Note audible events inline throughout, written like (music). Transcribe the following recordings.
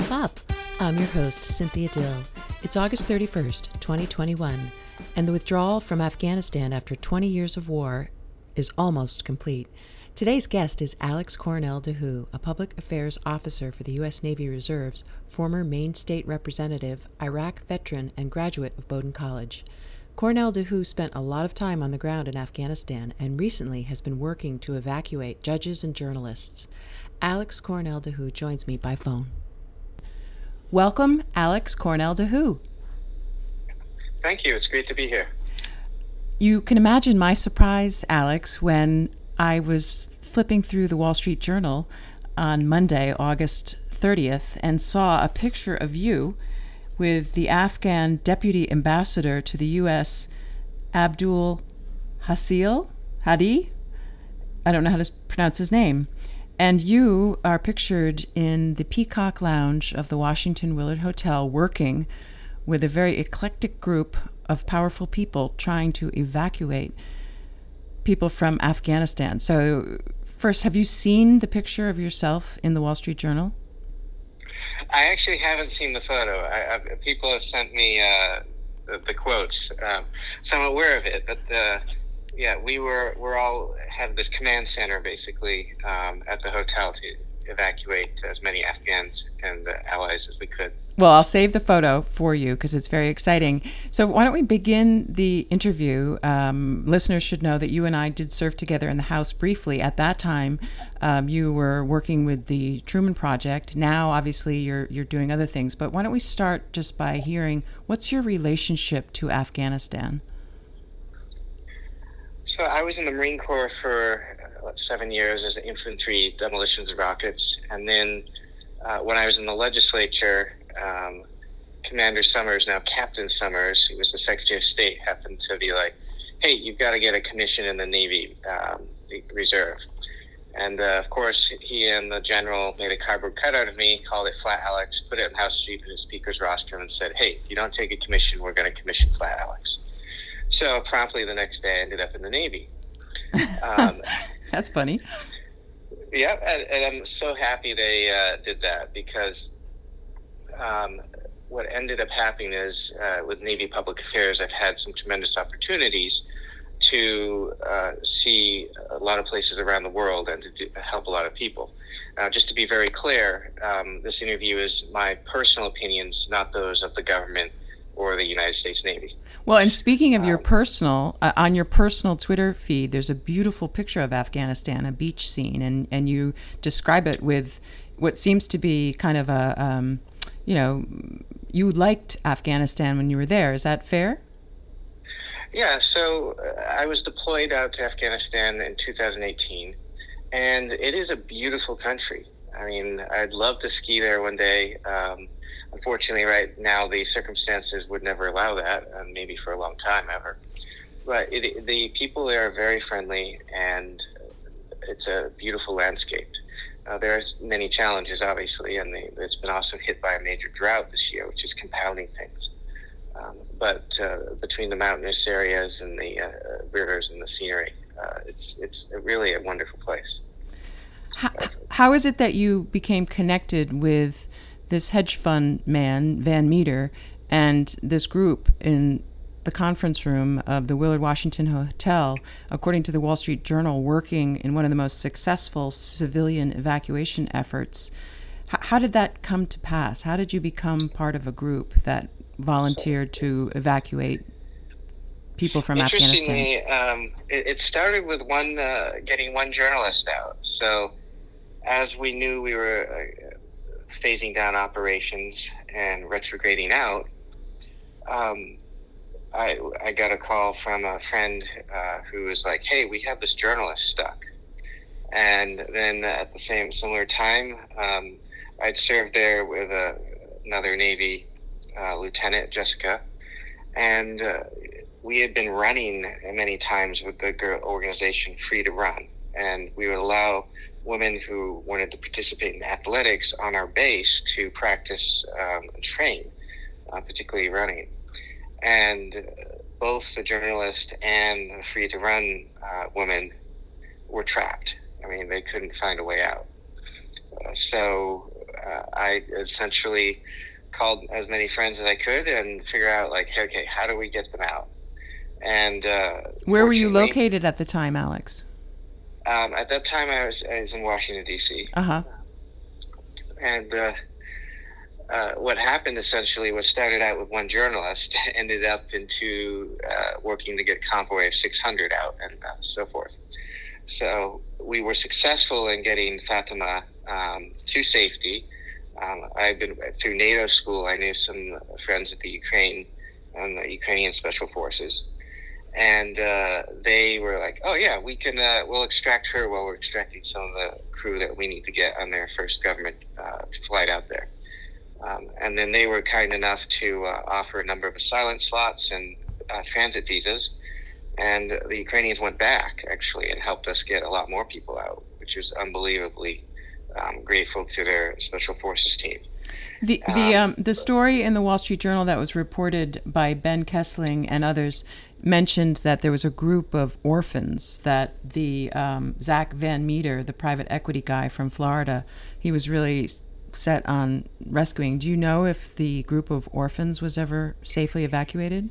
Keep up. I'm your host, Cynthia Dill. It's August 31st, 2021, and the withdrawal from Afghanistan after 20 years of war is almost complete. Today's guest is Alex Cornell du Houx, a public affairs officer for the U.S. Navy Reserves, former Maine State Representative, Iraq veteran, and graduate of Bowdoin College. Cornell du Houx spent a lot of time on the ground in Afghanistan and recently has been working to evacuate judges and journalists. Alex Cornell du Houx joins me by phone. Welcome, Alex Cornell du Houx. Thank you. It's great to be here. You can imagine my surprise, Alex, when I was flipping through the Wall Street Journal on Monday, August 30th, and saw a picture of you with the Afghan deputy ambassador to the U.S., Abdul Hasil Hadi. I don't know how to pronounce his name. And you are pictured in the Peacock Lounge of the Washington Willard Hotel working with a very eclectic group of powerful people trying to evacuate people from Afghanistan. So, first, have you seen the picture of yourself in the Wall Street Journal? I actually haven't seen the photo. I, I, people have sent me uh, the, the, quotes, um, so I'm aware of it. But uh, yeah, we were we're all have this command center basically um, at the hotel to evacuate as many Afghans and the allies as we could. Well, I'll save the photo for you because it's very exciting. So, why don't we begin the interview? Um, listeners should know that you and I did serve together in the House briefly. At that time, um, you were working with the Truman Project. Now, obviously, you're you're doing other things. But why don't we start just by hearing what's your relationship to Afghanistan? So, I was in the Marine Corps for uh, seven years as an infantry demolitions rockets, and then uh, when I was in the legislature um, Commander Summers, now Captain Summers, who was the Secretary of State, happened to be like, "Hey, you've got to get a commission in the Navy um, the Reserve." And uh, of course, he and the general made a cardboard cutout of me, called it Flat Alex, put it in House Chief in the Speaker's rostrum, and said, "Hey, if you don't take a commission, we're going to commission Flat Alex." So promptly the next day, I ended up in the Navy. (laughs) Um, That's funny. Yeah, and, and, I'm so happy they uh, did that because um, what ended up happening is uh, with Navy Public Affairs, I've had some tremendous opportunities to uh, see a lot of places around the world and to do, help a lot of people. Uh, just to be very clear, um, this interview is my personal opinions, not those of the government or the United States Navy. Well, and speaking of your um, personal, uh, on your personal Twitter feed, there's a beautiful picture of Afghanistan, a beach scene, and, and you describe it with what seems to be kind of a, um, you know, you liked Afghanistan when you were there. Is that fair? Yeah, so uh, I was deployed out to Afghanistan in 2018, and it is a beautiful country. I mean, I'd love to ski there one day. Um, unfortunately, right now the circumstances would never allow that, and maybe for a long time ever. But it, the people there are very friendly, and it's a beautiful landscape. Uh, are many challenges, obviously, and it's been also hit by a major drought this year, which is compounding things. Um, but uh, between the mountainous areas and the uh, rivers and the scenery, uh, it's it's really a wonderful place. How, how is it that you became connected with this hedge fund man, Van Meter, and this group in the conference room of the Willard Washington Hotel, according to the Wall Street Journal, working in one of the most successful civilian evacuation efforts. H- how did that come to pass? How did you become part of a group that volunteered to evacuate people from Interestingly, Afghanistan? Um, it, it, started with one uh, getting one journalist out. So, as we knew we were uh, phasing down operations and retrograding out, um, I, I got a call from a friend uh, who was like, "Hey, we have this journalist stuck." And then at the same similar time, um, I'd served there with a, another Navy uh, lieutenant, Jessica, and uh, we had been running many times with the organization Free to Run, and we would allow women who wanted to participate in athletics on our base to practice um, and train, uh, particularly running and both the journalist and the free to run uh, women were trapped. I mean, they couldn't find a way out. Uh, so uh, I essentially called as many friends as I could and figure out like, okay, how do we get them out? And uh, where were you located at the time, Alex? Um, at that time, I was I was in Washington D.C. Uh huh. And uh, uh, what happened essentially was started out with one journalist, (laughs) ended up into uh, working to get convoy of 600 out, and uh, so forth. So we were successful in getting Fatima um, to safety. Um, I've been through NATO school. I knew some friends at the Ukraine and the Ukrainian Special Forces, and uh, they were like, "Oh yeah, we can. Uh, we'll extract her while we're extracting some of the crew that we need to get on their first government uh, flight out there." Um, and then they were kind enough to uh, offer a number of asylum slots and uh, transit visas. And the Ukrainians went back actually and helped us get a lot more people out, which was unbelievably um, grateful to their special forces team. The the um, um, the story in the Wall Street Journal that was reported by Ben Kesling and others mentioned that there was a group of orphans that the um, Zach Van Meter, the private equity guy from Florida, he was really set on rescuing. Do you know if the group of orphans was ever safely evacuated?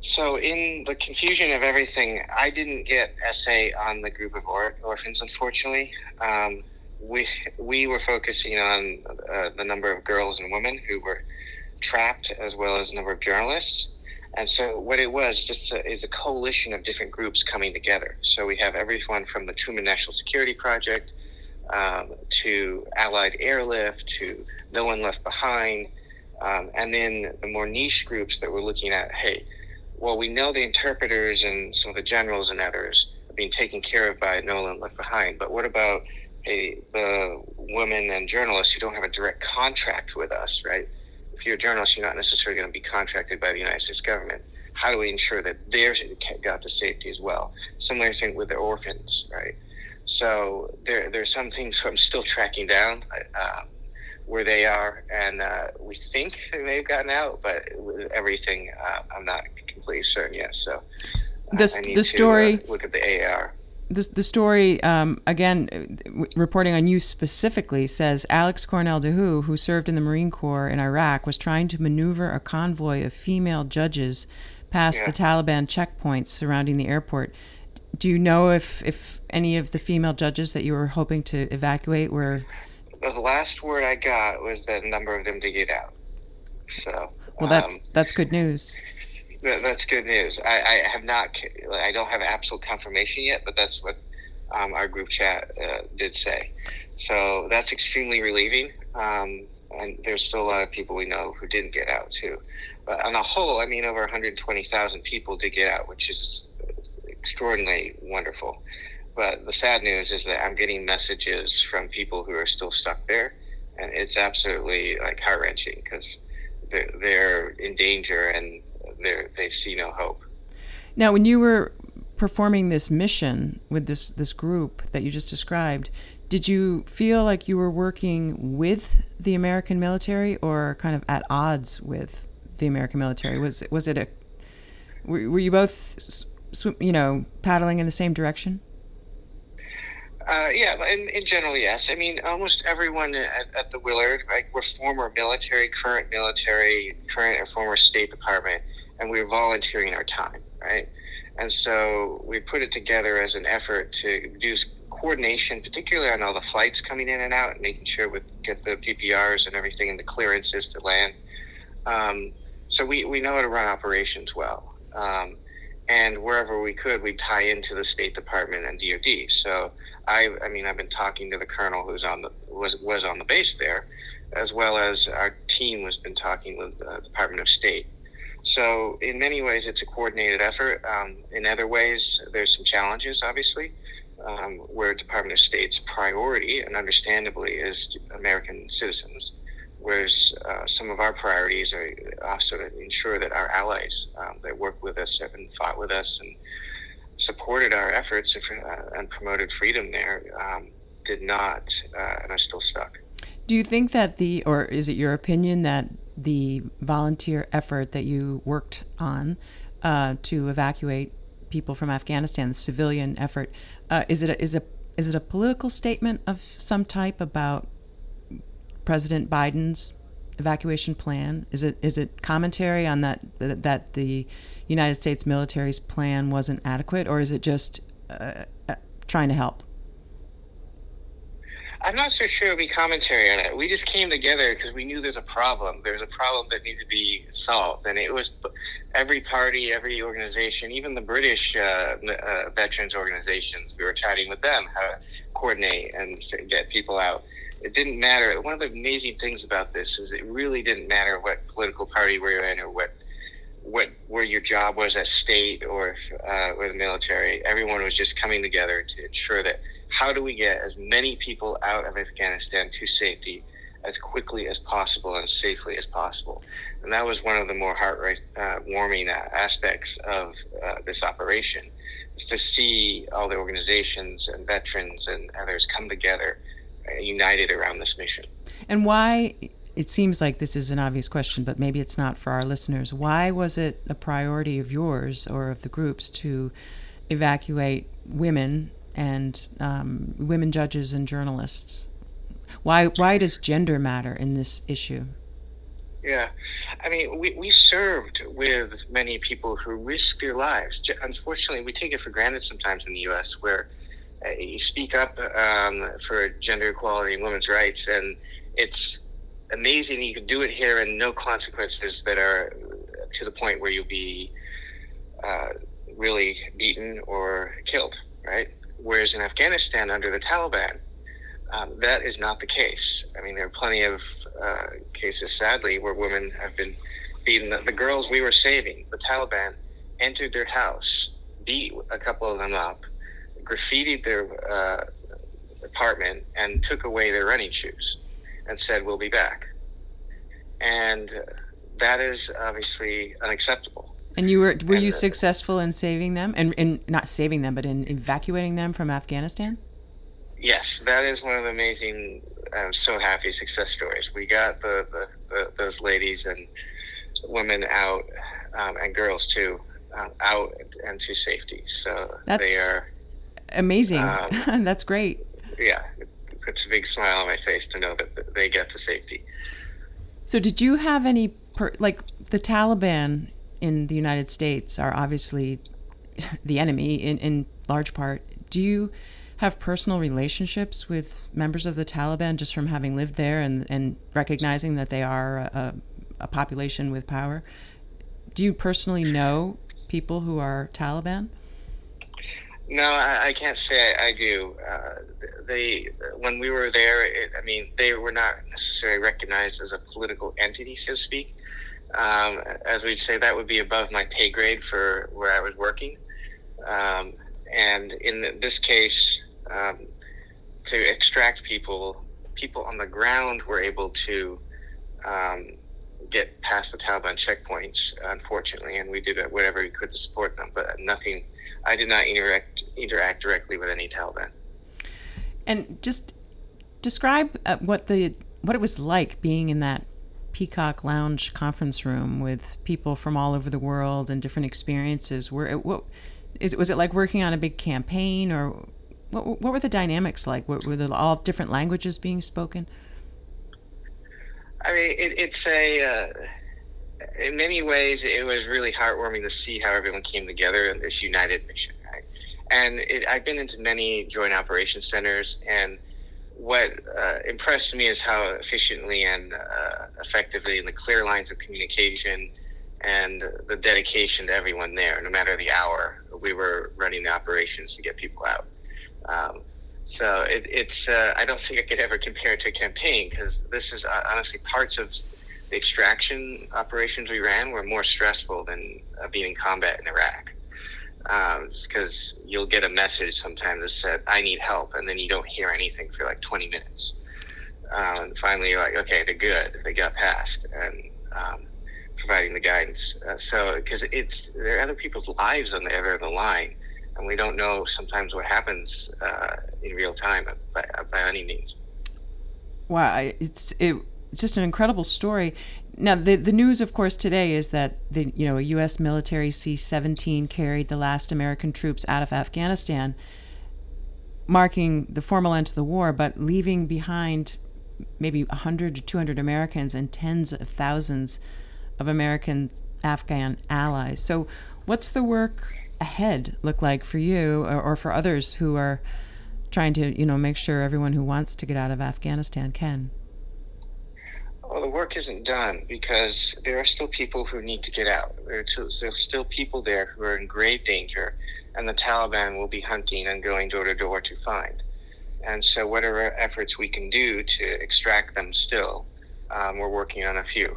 So, in the confusion of everything, I didn't get SA on the group of or- orphans, unfortunately. Um, we we were focusing on uh, the number of girls and women who were trapped, as well as a number of journalists. And so, what it was just a, is a coalition of different groups coming together. So we have everyone from the Truman National Security Project um, to Allied Airlift to No One Left Behind, um, and then the more niche groups that we're looking at. Hey, well, we know the interpreters and some of the generals and others are being taken care of by No One Left Behind, but what about hey, the women and journalists who don't have a direct contract with us, right? If you're a journalist, you're not necessarily going to be contracted by the United States government. How do we ensure that theirs got to safety as well? Similar thing with the orphans, right? So there, there's some things (laughs) I'm still tracking down uh, where they are, and uh, we think (laughs) they may have gotten out, but with everything, uh, I'm not completely certain yet. So this, the story. To, uh, look at the AR. The, the story, um, again, reporting on you specifically, says Alex Cornell du Houx, who served in the Marine Corps in Iraq, was trying to maneuver a convoy of female judges past yeah. the Taliban checkpoints surrounding the airport do you know if if any of the female judges that you were hoping to evacuate were? The last word I got was that a number of them to get out. So well, that's um, that's good news. That, that's good news. I, I, have not. I don't have absolute confirmation yet, but that's what um, our group chat uh, did say. So that's extremely relieving. Um, and there's still a lot of people we know who didn't get out too. But on the whole, I mean, over 120,000 people did get out, which is extraordinarily wonderful. But the sad news is that I'm getting messages from people who are still stuck there, and it's absolutely like heart wrenching because they're, they're in danger and they they see no hope. Now, when you were performing this mission with this this group that you just described, did you feel like you were working with the American military or kind of at odds with the American military? Was was it a were, were you both you know, paddling in the same direction? Uh, yeah, in, in general, yes. I mean, almost everyone at, at the Willard, like, we're former military, current military, current or former State Department, and we're volunteering our time, right? And so we put it together as an effort to do coordination, particularly on all the flights coming in and out, and making sure we get the PPRs and everything and the clearances to land. Um, so we, we know how to run operations well. Um, and wherever we could, we tie into the State Department and DoD. So I, I mean, I've been talking to the colonel who's on the was was on the base there, as well as our team has been talking with the Department of State. So in many ways, it's a coordinated effort. Um, in other ways, there's some challenges, obviously, um, where Department of State's priority, and understandably, is American citizens whereas uh, some of our priorities are also to ensure that our allies um, that work with us and fought with us and supported our efforts uh, and promoted freedom there um, did not uh, and are still stuck. Do you think that the, or is it your opinion that the volunteer effort that you worked on uh, to evacuate people from Afghanistan, the civilian effort, uh, is it a, is a is it a political statement of some type about President Biden's evacuation plan? Is it is it commentary on that that the United States military's plan wasn't adequate, or is it just uh, uh trying to help? I'm not so sure it would be commentary on it. We just came together because we knew there's a problem. There's a problem that needed to be solved, and it was every party, every organization, even the British uh, uh, veterans organizations. We were chatting with them how to coordinate and get people out. It didn't matter. One of the amazing things about this is it really didn't matter what political party we were in or what what where your job was at state or uh, the military. Everyone was just coming together to ensure that how do we get as many people out of Afghanistan to safety as quickly as possible and safely as possible. And that was one of the more heart uh, warming aspects of uh, this operation, is to see all the organizations and veterans and others come together, uh, united around this mission. And why? It seems like this is an obvious question, but maybe it's not for our listeners. Why was it a priority of yours or of the groups to evacuate women and um, women judges and journalists. Why why does gender matter in this issue? Yeah, I mean, we, we served with many people who risked their lives. Unfortunately, we take it for granted sometimes in the U.S., where uh, you speak up um, for gender equality and women's rights, and it's amazing you can do it here and no consequences that are to the point where you'll be uh, really beaten or killed, right? Whereas in Afghanistan, under the Taliban, um, that is not the case. I mean, there are plenty of uh, cases, sadly, where women have been beaten. The, the, girls we were saving, the Taliban entered their house, beat a couple of them up, graffitied their uh, apartment, and took away their running shoes and said, We'll be back. And that is obviously unacceptable. And you were were you successful in saving them and, and not saving them, but in evacuating them from Afghanistan? Yes, that is one of the amazing. I'm so happy success stories. We got the, the, the those ladies and women out, um, and girls too, um, out and to safety. So That's they are amazing. Um, (laughs) That's great. Yeah, it puts a big smile on my face to know that they get to safety. So, did you have any per, like the Taliban? In the United States are obviously (laughs) the enemy in, in large part. Do you have personal relationships with members of the Taliban just from having lived there and, and recognizing that they are a, a population with power? Do you personally know people who are Taliban? No, I, I can't say I, I do. Uh, they, when we were there, it, I mean, they were not necessarily recognized as a political entity, so to speak um, as we'd say, that would be above my pay grade for where I was working. Um, and in this case, um, to extract people, people on the ground were able to um, get past the Taliban checkpoints, unfortunately, and we did whatever we could to support them. But nothing, I did not interact interact directly with any Taliban. And just describe uh, what the what it was like being in that Peacock Lounge conference room with people from all over the world and different experiences. Were it, what is it? Was it like working on a big campaign, or what? What were the dynamics like? Were, were there all different languages being spoken? I mean, it, it's a. Uh, in many ways, it was really heartwarming to see how everyone came together in this united mission. Right? And it, I've been into many joint operation centers, and what uh, impressed me is how efficiently and uh, effectively and the clear lines of communication and the dedication to everyone there, no matter the hour, we were running the operations to get people out. Um, so it, it's, uh, I don't think I could ever compare it to a campaign because this is uh, honestly parts of the extraction operations we ran were more stressful than uh, being in combat in Iraq um, just because you'll get a message sometimes that said "I need help," and then you don't hear anything for like 20 minutes. Um, and finally, you're like, "Okay, they're good. They got past," and um, providing the guidance. Uh, so, because it's there are other people's lives on the other the line, and we don't know sometimes what happens uh, in real time by, by any means. Wow, it's it, it's just an incredible story. Now, the the news, of course, today is that the you know a U.S. military C-17 carried the last American troops out of Afghanistan, marking the formal end to the war, but leaving behind maybe 100 to 200 Americans and tens of thousands of American Afghan allies. So, what's the work ahead look like for you or, or for others who are trying to, you know, make sure everyone who wants to get out of Afghanistan can? Well, the work isn't done because there are still people who need to get out. there There's still people there who are in grave danger, and the Taliban will be hunting and going door to door to find. And so, whatever efforts we can do to extract them still, um, we're working on a few.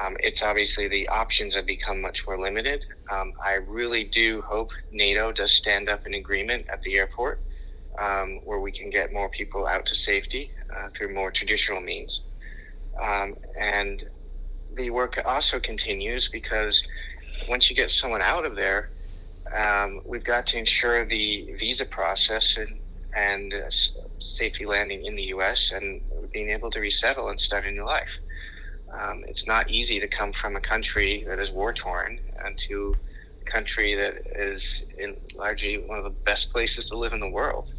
Um, it's obviously the options have become much more limited. Um, I really do hope NATO does stand up an agreement at the airport um, where we can get more people out to safety uh, through more traditional means. Um, and the work also continues because once you get someone out of there, um, we've got to ensure the visa process and, and uh, safety landing in the U.S. and being able to resettle and start a new life. Um, it's not easy to come from a country that is war torn to a country that is largely one of the best places to live in the world.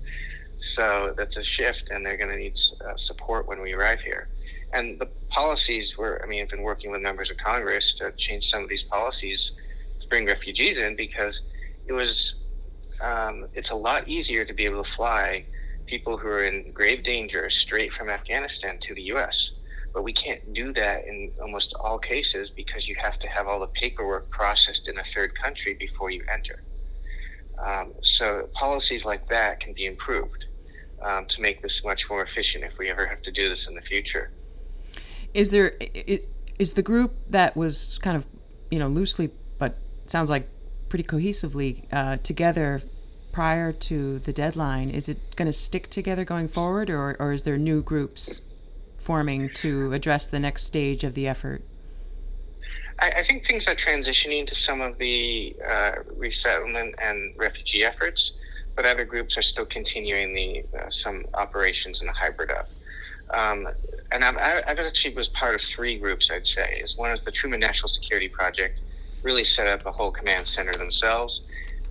So that's a shift, and they're going to need uh, support when we arrive here and the policies were, I mean, I've been working with members of Congress to change some of these policies to bring refugees in because it was, um, it's a lot easier to be able to fly people who are in grave danger straight from Afghanistan to the U.S. But we can't do that in almost all cases because you have to have all the paperwork processed in a third country before you enter. Um, so policies like that can be improved um, to make this much more efficient if we ever have to do this in the future. Is there is, is the group that was kind of you know loosely, but sounds like pretty cohesively uh, together prior to the deadline? Is it going to stick together going forward, or or is there new groups forming to address the next stage of the effort? I, I think things are transitioning to some of the uh, resettlement and refugee efforts, but other groups are still continuing the uh, some operations in a hybrid of. Um, and I've, I've, actually was part of three groups, I'd say. Is one is the Truman National Security Project, really set up a whole command center themselves,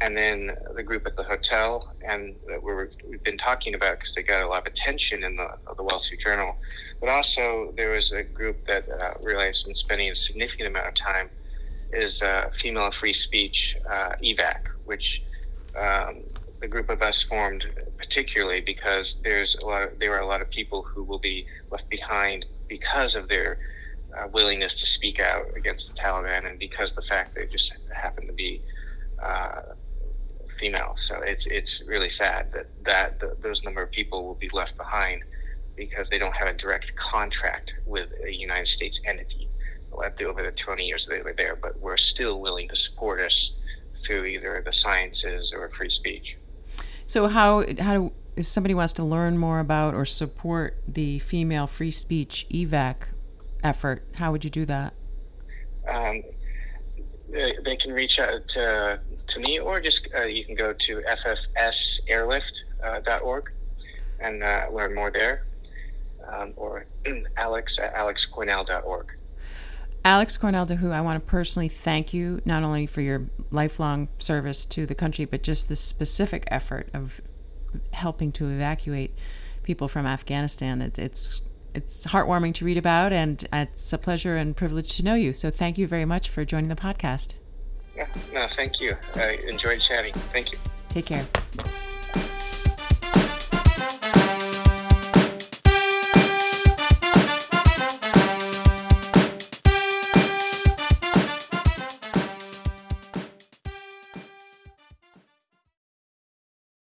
and then the group at the hotel, and we we've been talking about because they got a lot of attention in the, the Wall Street Journal. But also there was a group that uh, really has been spending a significant amount of time is uh, Female Free Speech uh, EVAC, which um, the group of us formed particularly because there's a lot of, there are a lot of people who will be left behind because of their uh, willingness to speak out against the Taliban and because the fact they just happen to be uh, female. So it's it's really sad that that those number of people will be left behind because they don't have a direct contract with a United States entity over the 20 years they were there, but we're still willing to support us through either the sciences or free speech. So how how do if somebody wants to learn more about or support the female free speech evac effort, how would you do that? Um, they, they, can reach out to, to me, or just uh, you can go to ffsairlift.org uh, and uh, learn more there, um, or (clears throat) alex at alexcornell.org. Alex Cornell, who I want to personally thank you not only for your lifelong service to the country, but just the specific effort of helping to evacuate people from Afghanistan. It's it's it's heartwarming to read about, and it's a pleasure and privilege to know you. So thank you very much for joining the podcast. Yeah, no, thank you. I enjoyed chatting. Thank you. Take care.